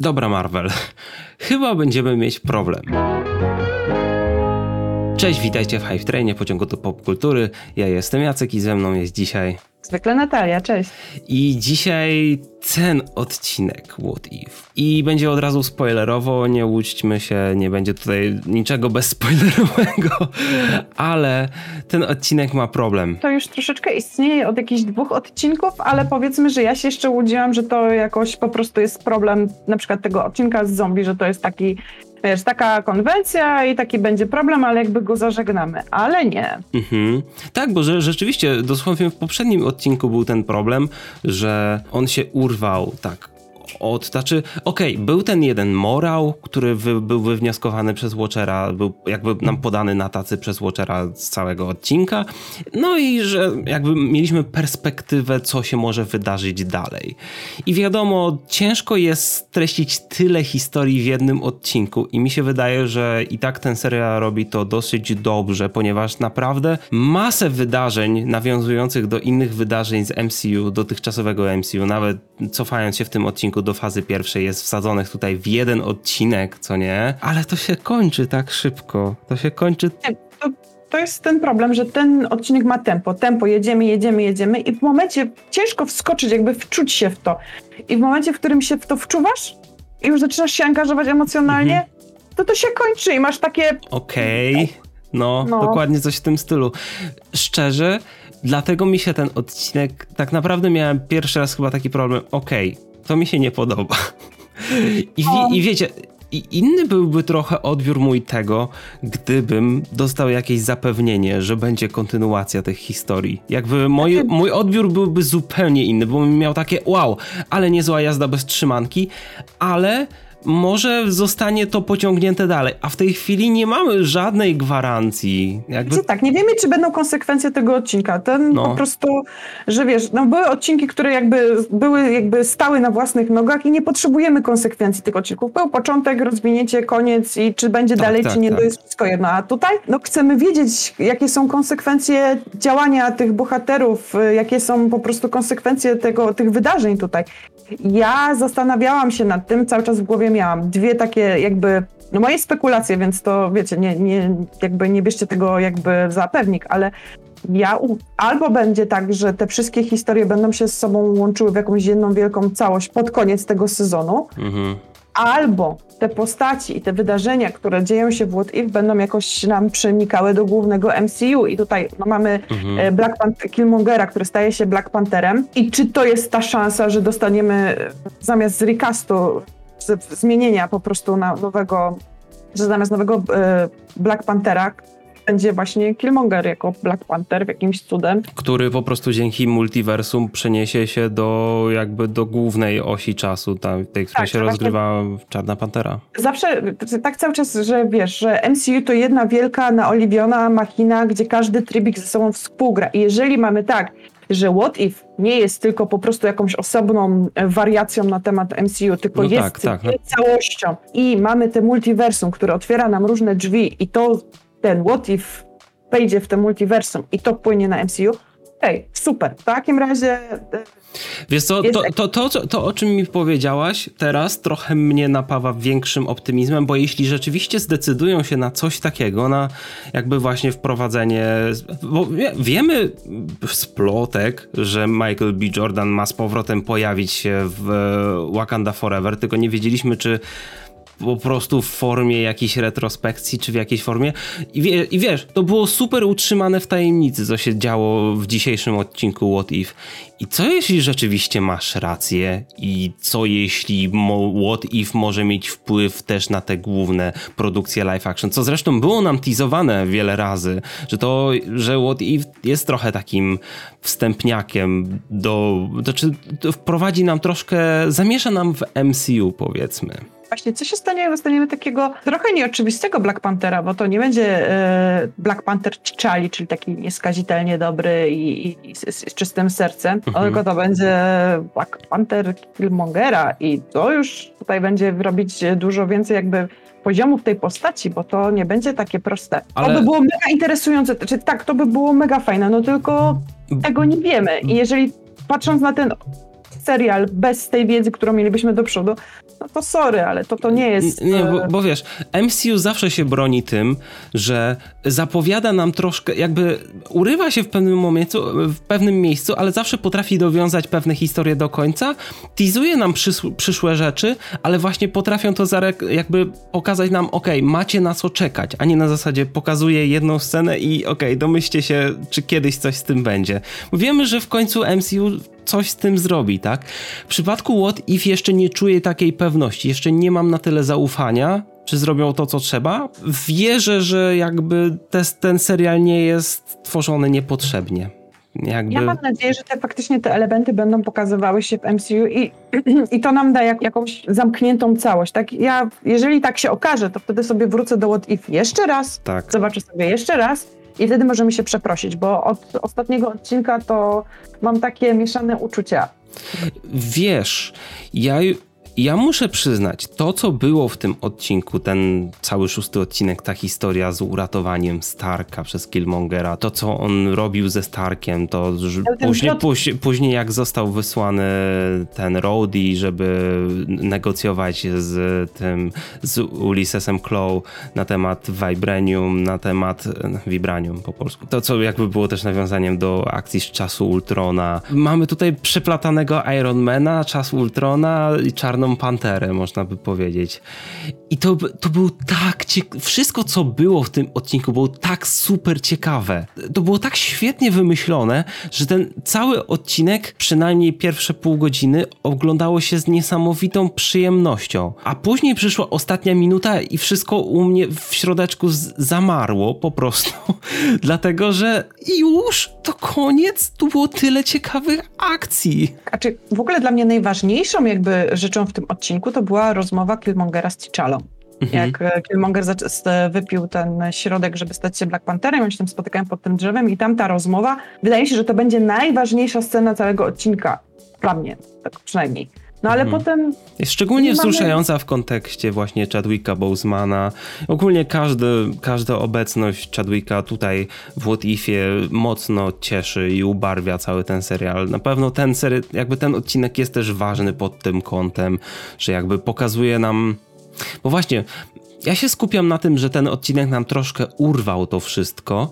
Dobra, Marvel. Chyba będziemy mieć problem. Cześć, witajcie w Hype Trainie, pociągu do popkultury. Ja jestem Jacek i ze mną jest dzisiaj... Zwykle Natalia, cześć. I dzisiaj ten odcinek What If. I będzie od razu spoilerowo, nie łudźmy się, nie będzie tutaj niczego bezspoilerowego, ale ten odcinek ma problem. To już troszeczkę istnieje od jakichś dwóch odcinków, ale powiedzmy, że ja się jeszcze łudziłam, że to jakoś po prostu jest problem na przykład tego odcinka z zombie, że to jest taki wiesz, taka konwencja i taki będzie problem, ale jakby go zażegnamy, ale nie. Mhm. Tak, bo że, rzeczywiście dosłownie w poprzednim odcinku był ten problem, że on się urwał, tak, od, znaczy, okej, okay, był ten jeden morał, który wy, był wywnioskowany przez Watchera, był jakby nam podany na tacy przez Watchera z całego odcinka, no i że jakby mieliśmy perspektywę, co się może wydarzyć dalej. I wiadomo, ciężko jest streścić tyle historii w jednym odcinku i mi się wydaje, że i tak ten serial robi to dosyć dobrze, ponieważ naprawdę masę wydarzeń nawiązujących do innych wydarzeń z MCU, dotychczasowego MCU, nawet cofając się w tym odcinku do fazy pierwszej jest wsadzonych tutaj w jeden odcinek, co nie? Ale to się kończy tak szybko. To się kończy... To, to jest ten problem, że ten odcinek ma tempo. Tempo, jedziemy, jedziemy, jedziemy i w momencie ciężko wskoczyć, jakby wczuć się w to. I w momencie, w którym się w to wczuwasz i już zaczynasz się angażować emocjonalnie, mhm. to to się kończy i masz takie... Okej. Okay. No, no, dokładnie coś w tym stylu. Szczerze, dlatego mi się ten odcinek, tak naprawdę miałem pierwszy raz chyba taki problem, okej, okay, to mi się nie podoba. I, wie, i wiecie, i inny byłby trochę odbiór mój tego, gdybym dostał jakieś zapewnienie, że będzie kontynuacja tych historii. Jakby mój, znaczy- mój odbiór byłby zupełnie inny, bo miał takie wow, ale niezła jazda bez trzymanki, ale może zostanie to pociągnięte dalej, a w tej chwili nie mamy żadnej gwarancji. Jakby... Tak, nie wiemy, czy będą konsekwencje tego odcinka. Ten no. po prostu, że wiesz, no były odcinki, które jakby były jakby stały na własnych nogach i nie potrzebujemy konsekwencji tych odcinków. Był początek, rozwinięcie, koniec i czy będzie tak, dalej, tak, czy nie, tak. to jest wszystko jedno. A tutaj, no chcemy wiedzieć, jakie są konsekwencje działania tych bohaterów, jakie są po prostu konsekwencje tego, tych wydarzeń tutaj. Ja zastanawiałam się nad tym, cały czas w głowie miałam dwie takie jakby, no moje spekulacje, więc to wiecie, nie, nie, jakby nie bierzcie tego jakby za pewnik, ale ja albo będzie tak, że te wszystkie historie będą się z sobą łączyły w jakąś jedną wielką całość pod koniec tego sezonu, mhm albo te postaci i te wydarzenia, które dzieją się w What If, będą jakoś nam przenikały do głównego MCU. I tutaj no, mamy mhm. E, Black Panther, Killmongera, który staje się Black Pantherem. I czy to jest ta szansa, że dostaniemy e, zamiast z recastu, z, zmienienia po prostu na nowego, że zamiast nowego e, Black Panthera, będzie właśnie Killmonger jako Black Panther w jakimś cudem. Który po prostu dzięki multiversum przeniesie się do jakby do głównej osi czasu, tam, tej, która tak, się rozgrywa Czarna Pantera. Zawsze tak cały czas, że wiesz, że MCU to jedna wielka naoliwiona machina, gdzie każdy trybik ze sobą współgra. I jeżeli mamy tak, że What If nie jest tylko po prostu jakąś osobną wariacją na temat MCU, tylko no jest tak, tak, no. całością i mamy te multiversum, które otwiera nam różne drzwi i to ten what if wejdzie w to multiversum i to płynie na MCU, Ej, super. W takim razie. Wiesz co, to, to, to, to, to, o czym mi powiedziałaś teraz, trochę mnie napawa większym optymizmem, bo jeśli rzeczywiście zdecydują się na coś takiego, na jakby właśnie wprowadzenie. Bo wiemy z plotek, że Michael B. Jordan ma z powrotem pojawić się w Wakanda Forever, tylko nie wiedzieliśmy, czy po prostu w formie jakiejś retrospekcji, czy w jakiejś formie. I, wie, I, wiesz, to było super utrzymane w tajemnicy, co się działo w dzisiejszym odcinku What If. I co jeśli rzeczywiście masz rację? I co jeśli What If może mieć wpływ też na te główne produkcje live action? Co zresztą było nam teasowane wiele razy, że to, że What If jest trochę takim wstępniakiem do, to, czy to wprowadzi nam troszkę, zamiesza nam w MCU powiedzmy. Właśnie, co się stanie, jak dostaniemy takiego trochę nieoczywistego Black Panthera, bo to nie będzie e, Black Panther T'Challi, czyli taki nieskazitelnie dobry i, i, i z, z, czystym sercem, mhm. tylko to będzie Black Panther Killmongera i to już tutaj będzie robić dużo więcej jakby poziomów tej postaci, bo to nie będzie takie proste. Ale... To by było mega interesujące, znaczy tak, to by było mega fajne, no tylko tego nie wiemy i jeżeli patrząc na ten serial bez tej wiedzy, którą mielibyśmy do przodu, no to sorry, ale to, to nie jest... Nie, bo, e, bo wiesz, MCU zawsze się broni tym, że zapowiada nam troszkę, jakby urywa się w pewnym momencie, w pewnym miejscu, ale zawsze potrafi dowiązać pewne historie do końca, teasuje nam przyszłe rzeczy, ale właśnie potrafią to jakby pokazać nam, ok, macie na co czekać, a nie na zasadzie pokazuje jedną scenę i ok, domyślcie się, czy kiedyś coś z tym będzie. Wiemy, że w końcu MCU coś z tym zrobi, tak? W przypadku What If jeszcze nie czuję takiej pewności, jeszcze nie mam na tyle zaufania, czy zrobią to, co trzeba. Wierzę, że jakby te, ten serial nie jest tworzony niepotrzebnie. Jakby... Ja mam nadzieję, że te, faktycznie te elementy będą pokazywały się w MCU i, i to nam da jak, jakąś zamkniętą całość. Tak? Ja, jeżeli tak się okaże, to wtedy sobie wrócę do What If jeszcze raz, tak. zobaczę sobie jeszcze raz i wtedy możemy się przeprosić, bo od ostatniego odcinka to mam takie mieszane uczucia. Wiesz, ja ja muszę przyznać, to co było w tym odcinku, ten cały szósty odcinek, ta historia z uratowaniem Starka przez Killmongera, to co on robił ze Starkiem, to później, później, później jak został wysłany ten Rhodey, żeby negocjować z tym, z Ulyssesem Claw na temat Vibranium, na temat Vibranium po polsku. To co jakby było też nawiązaniem do akcji z czasu Ultrona. Mamy tutaj przeplatanego Ironmana, czas Ultrona i czarną Panterę, można by powiedzieć. I to, to był tak ciekawe. Wszystko, co było w tym odcinku, było tak super ciekawe. To było tak świetnie wymyślone, że ten cały odcinek, przynajmniej pierwsze pół godziny, oglądało się z niesamowitą przyjemnością. A później przyszła ostatnia minuta i wszystko u mnie w środeczku zamarło po prostu. Dlatego, że już to koniec, tu było tyle ciekawych akcji. A czy w ogóle dla mnie najważniejszą jakby rzeczą w tym odcinku to była rozmowa Killmongera z T'Challą. Mhm. Jak e, Killmonger wypił ten środek, żeby stać się Black Pantherem, oni się tam spotykają pod tym drzewem i tam ta rozmowa, wydaje się, że to będzie najważniejsza scena całego odcinka. Dla mnie, tak przynajmniej. No ale mhm. potem. Jest szczególnie wzruszająca mamy... w kontekście właśnie Chadwicka Bosemana. Ogólnie każdy, każda obecność Chadwicka tutaj w What Ifie mocno cieszy i ubarwia cały ten serial. Na pewno ten serial, jakby ten odcinek jest też ważny pod tym kątem, że jakby pokazuje nam. Bo właśnie, ja się skupiam na tym, że ten odcinek nam troszkę urwał to wszystko,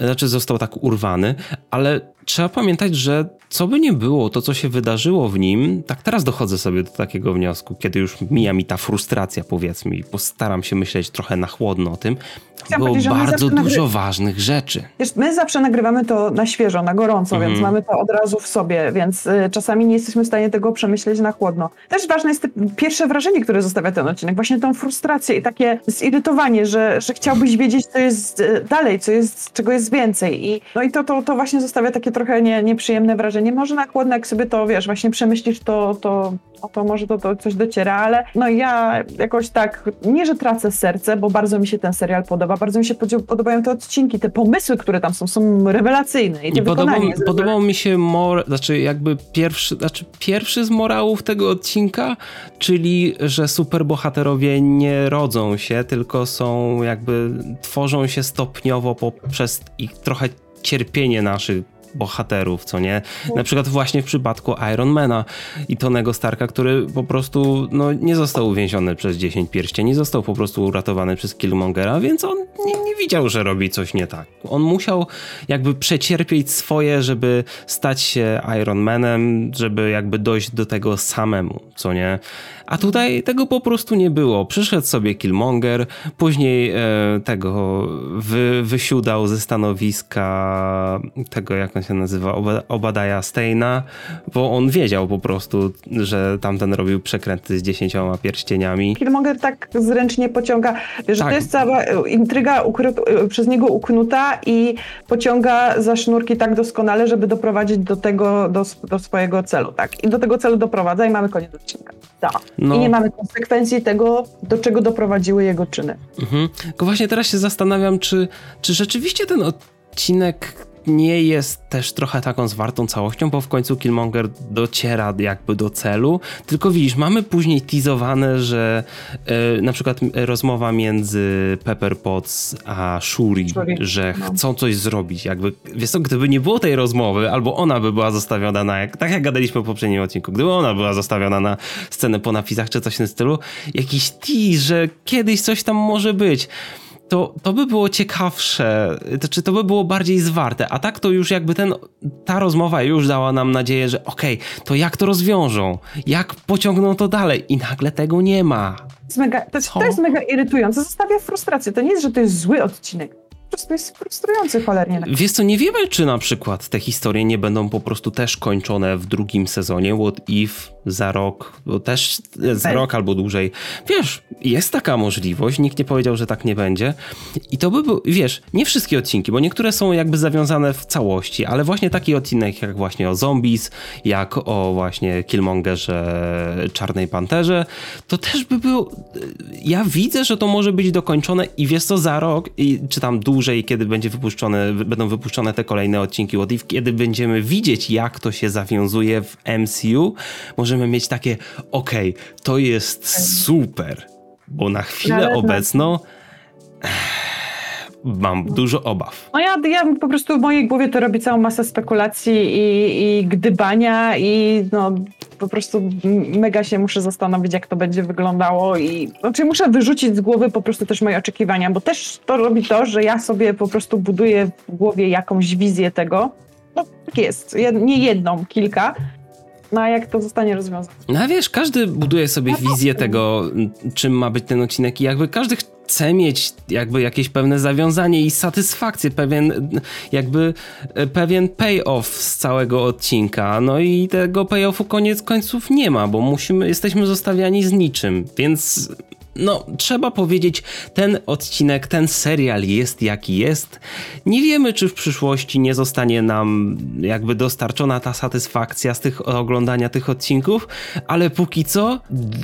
znaczy został tak urwany, ale trzeba pamiętać, że co by nie było, to co się wydarzyło w nim, tak teraz dochodzę sobie do takiego wniosku, kiedy już mija mi ta frustracja, powiedzmy, i postaram się myśleć trochę na chłodno o tym, było bardzo dużo nagry... ważnych rzeczy. Wiesz, my zawsze nagrywamy to na świeżo, na gorąco, mm. więc mamy to od razu w sobie, więc y, czasami nie jesteśmy w stanie tego przemyśleć na chłodno. Też ważne jest pierwsze wrażenie, które zostawia ten odcinek, właśnie tą frustrację i takie zirytowanie, że, że chciałbyś wiedzieć, co jest y, dalej, co jest, czego jest więcej. I, no i to, to, to właśnie zostawia takie trochę nie, nieprzyjemne wrażenie. Może na chłodno, jak sobie to, wiesz, właśnie przemyślisz, to, to, to może to, to coś dociera, ale no ja jakoś tak, nie, że tracę serce, bo bardzo mi się ten serial podoba, bardzo mi się podobają te odcinki, te pomysły, które tam są, są rewelacyjne. I, I podobał, podobał mi się, mor, znaczy jakby pierwszy, znaczy pierwszy z morałów tego odcinka, czyli, że superbohaterowie nie rodzą się, tylko są jakby, tworzą się stopniowo poprzez ich trochę cierpienie naszych bohaterów, co nie? Na przykład właśnie w przypadku Ironmana i Tonego Starka, który po prostu no, nie został uwięziony przez 10 pierścieni, został po prostu uratowany przez Killmongera, więc on nie, nie widział, że robi coś nie tak. On musiał jakby przecierpieć swoje, żeby stać się Ironmanem, żeby jakby dojść do tego samemu, co nie? A tutaj tego po prostu nie było. Przyszedł sobie Killmonger, później e, tego wy, wysiudał ze stanowiska tego, jak on się nazywa, Obadaja Steina, bo on wiedział po prostu, że tamten robił przekręty z dziesięcioma pierścieniami. Killmonger tak zręcznie pociąga, że tak. to jest cała intryga przez niego uknuta i pociąga za sznurki tak doskonale, żeby doprowadzić do tego, do, do swojego celu, tak? I do tego celu doprowadza i mamy koniec odcinka. Tak. No. I nie mamy konsekwencji tego, do czego doprowadziły jego czyny. Mhm. Tylko właśnie teraz się zastanawiam, czy, czy rzeczywiście ten odcinek nie jest też trochę taką zwartą całością, bo w końcu Killmonger dociera jakby do celu, tylko widzisz, mamy później teasowane, że e, na przykład rozmowa między Pepper Potts a Shuri, Shuri. że no. chcą coś zrobić, jakby, wiesz co, gdyby nie było tej rozmowy, albo ona by była zostawiona na, jak, tak jak gadaliśmy w poprzednim odcinku, gdyby ona była zostawiona na scenę po napisach, czy coś w tym stylu, jakiś tease, że kiedyś coś tam może być, to, to by było ciekawsze, to, znaczy to by było bardziej zwarte, a tak to już jakby ten, ta rozmowa już dała nam nadzieję, że okej, okay, to jak to rozwiążą, jak pociągną to dalej? I nagle tego nie ma. To jest mega, to, to jest mega irytujące, zostawia frustrację, to nie jest, że to jest zły odcinek, prostu jest frustrujący cholernie. Wiesz co, nie wiemy, czy na przykład te historie nie będą po prostu też kończone w drugim sezonie, What If za rok, bo też za rok albo dłużej. Wiesz, jest taka możliwość, nikt nie powiedział, że tak nie będzie. I to by był, wiesz, nie wszystkie odcinki, bo niektóre są jakby zawiązane w całości, ale właśnie taki odcinek jak właśnie o zombies, jak o właśnie Killmongerze, Czarnej Panterze, to też by był, ja widzę, że to może być dokończone i wiesz co, za rok, czy tam dłużej, kiedy będzie wypuszczone, będą wypuszczone te kolejne odcinki What If, kiedy będziemy widzieć, jak to się zawiązuje w MCU, może możemy mieć takie, okej, okay, to jest super, bo na chwilę obecną mam dużo obaw. No ja, ja po prostu w mojej głowie to robi całą masę spekulacji i, i gdybania i no po prostu mega się muszę zastanowić, jak to będzie wyglądało i znaczy muszę wyrzucić z głowy po prostu też moje oczekiwania, bo też to robi to, że ja sobie po prostu buduję w głowie jakąś wizję tego. No tak jest, nie jedną, kilka no a jak to zostanie rozwiązane? No wiesz, każdy buduje sobie wizję tego, czym ma być ten odcinek i jakby każdy chce mieć jakby jakieś pewne zawiązanie i satysfakcję, pewien jakby e, pewien payoff z całego odcinka. No i tego payoffu koniec końców nie ma, bo musimy, jesteśmy zostawiani z niczym, więc no, trzeba powiedzieć, ten odcinek, ten serial jest jaki jest. Nie wiemy, czy w przyszłości nie zostanie nam jakby dostarczona ta satysfakcja z tych oglądania tych odcinków, ale póki co,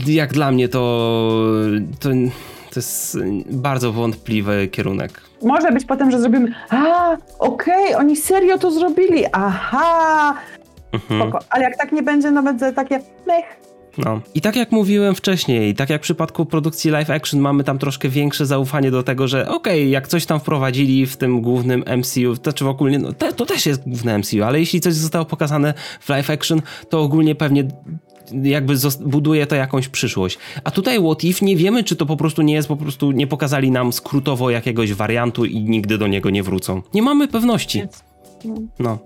jak dla mnie to, to, to jest bardzo wątpliwy kierunek. Może być potem, że zrobimy, a, okej, okay, oni serio to zrobili, aha, mhm. Ale jak tak nie będzie, no będzie takie mech, no. I tak jak mówiłem wcześniej, tak jak w przypadku produkcji live action, mamy tam troszkę większe zaufanie do tego, że okej, okay, jak coś tam wprowadzili w tym głównym MCU, to czy ogólnie, no, te, to też jest główne MCU, ale jeśli coś zostało pokazane w live action, to ogólnie pewnie jakby buduje to jakąś przyszłość. A tutaj What If nie wiemy, czy to po prostu nie jest, po prostu nie pokazali nam skrótowo jakiegoś wariantu i nigdy do niego nie wrócą. Nie mamy pewności. No.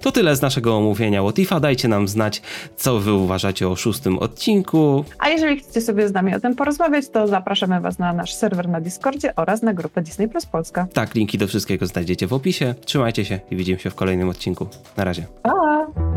To tyle z naszego omówienia Łotifa. Dajcie nam znać, co wy uważacie o szóstym odcinku. A jeżeli chcecie sobie z nami o tym porozmawiać, to zapraszamy was na nasz serwer na Discordzie oraz na grupę Disney Plus Polska. Tak, linki do wszystkiego znajdziecie w opisie. Trzymajcie się i widzimy się w kolejnym odcinku. Na razie. Pa!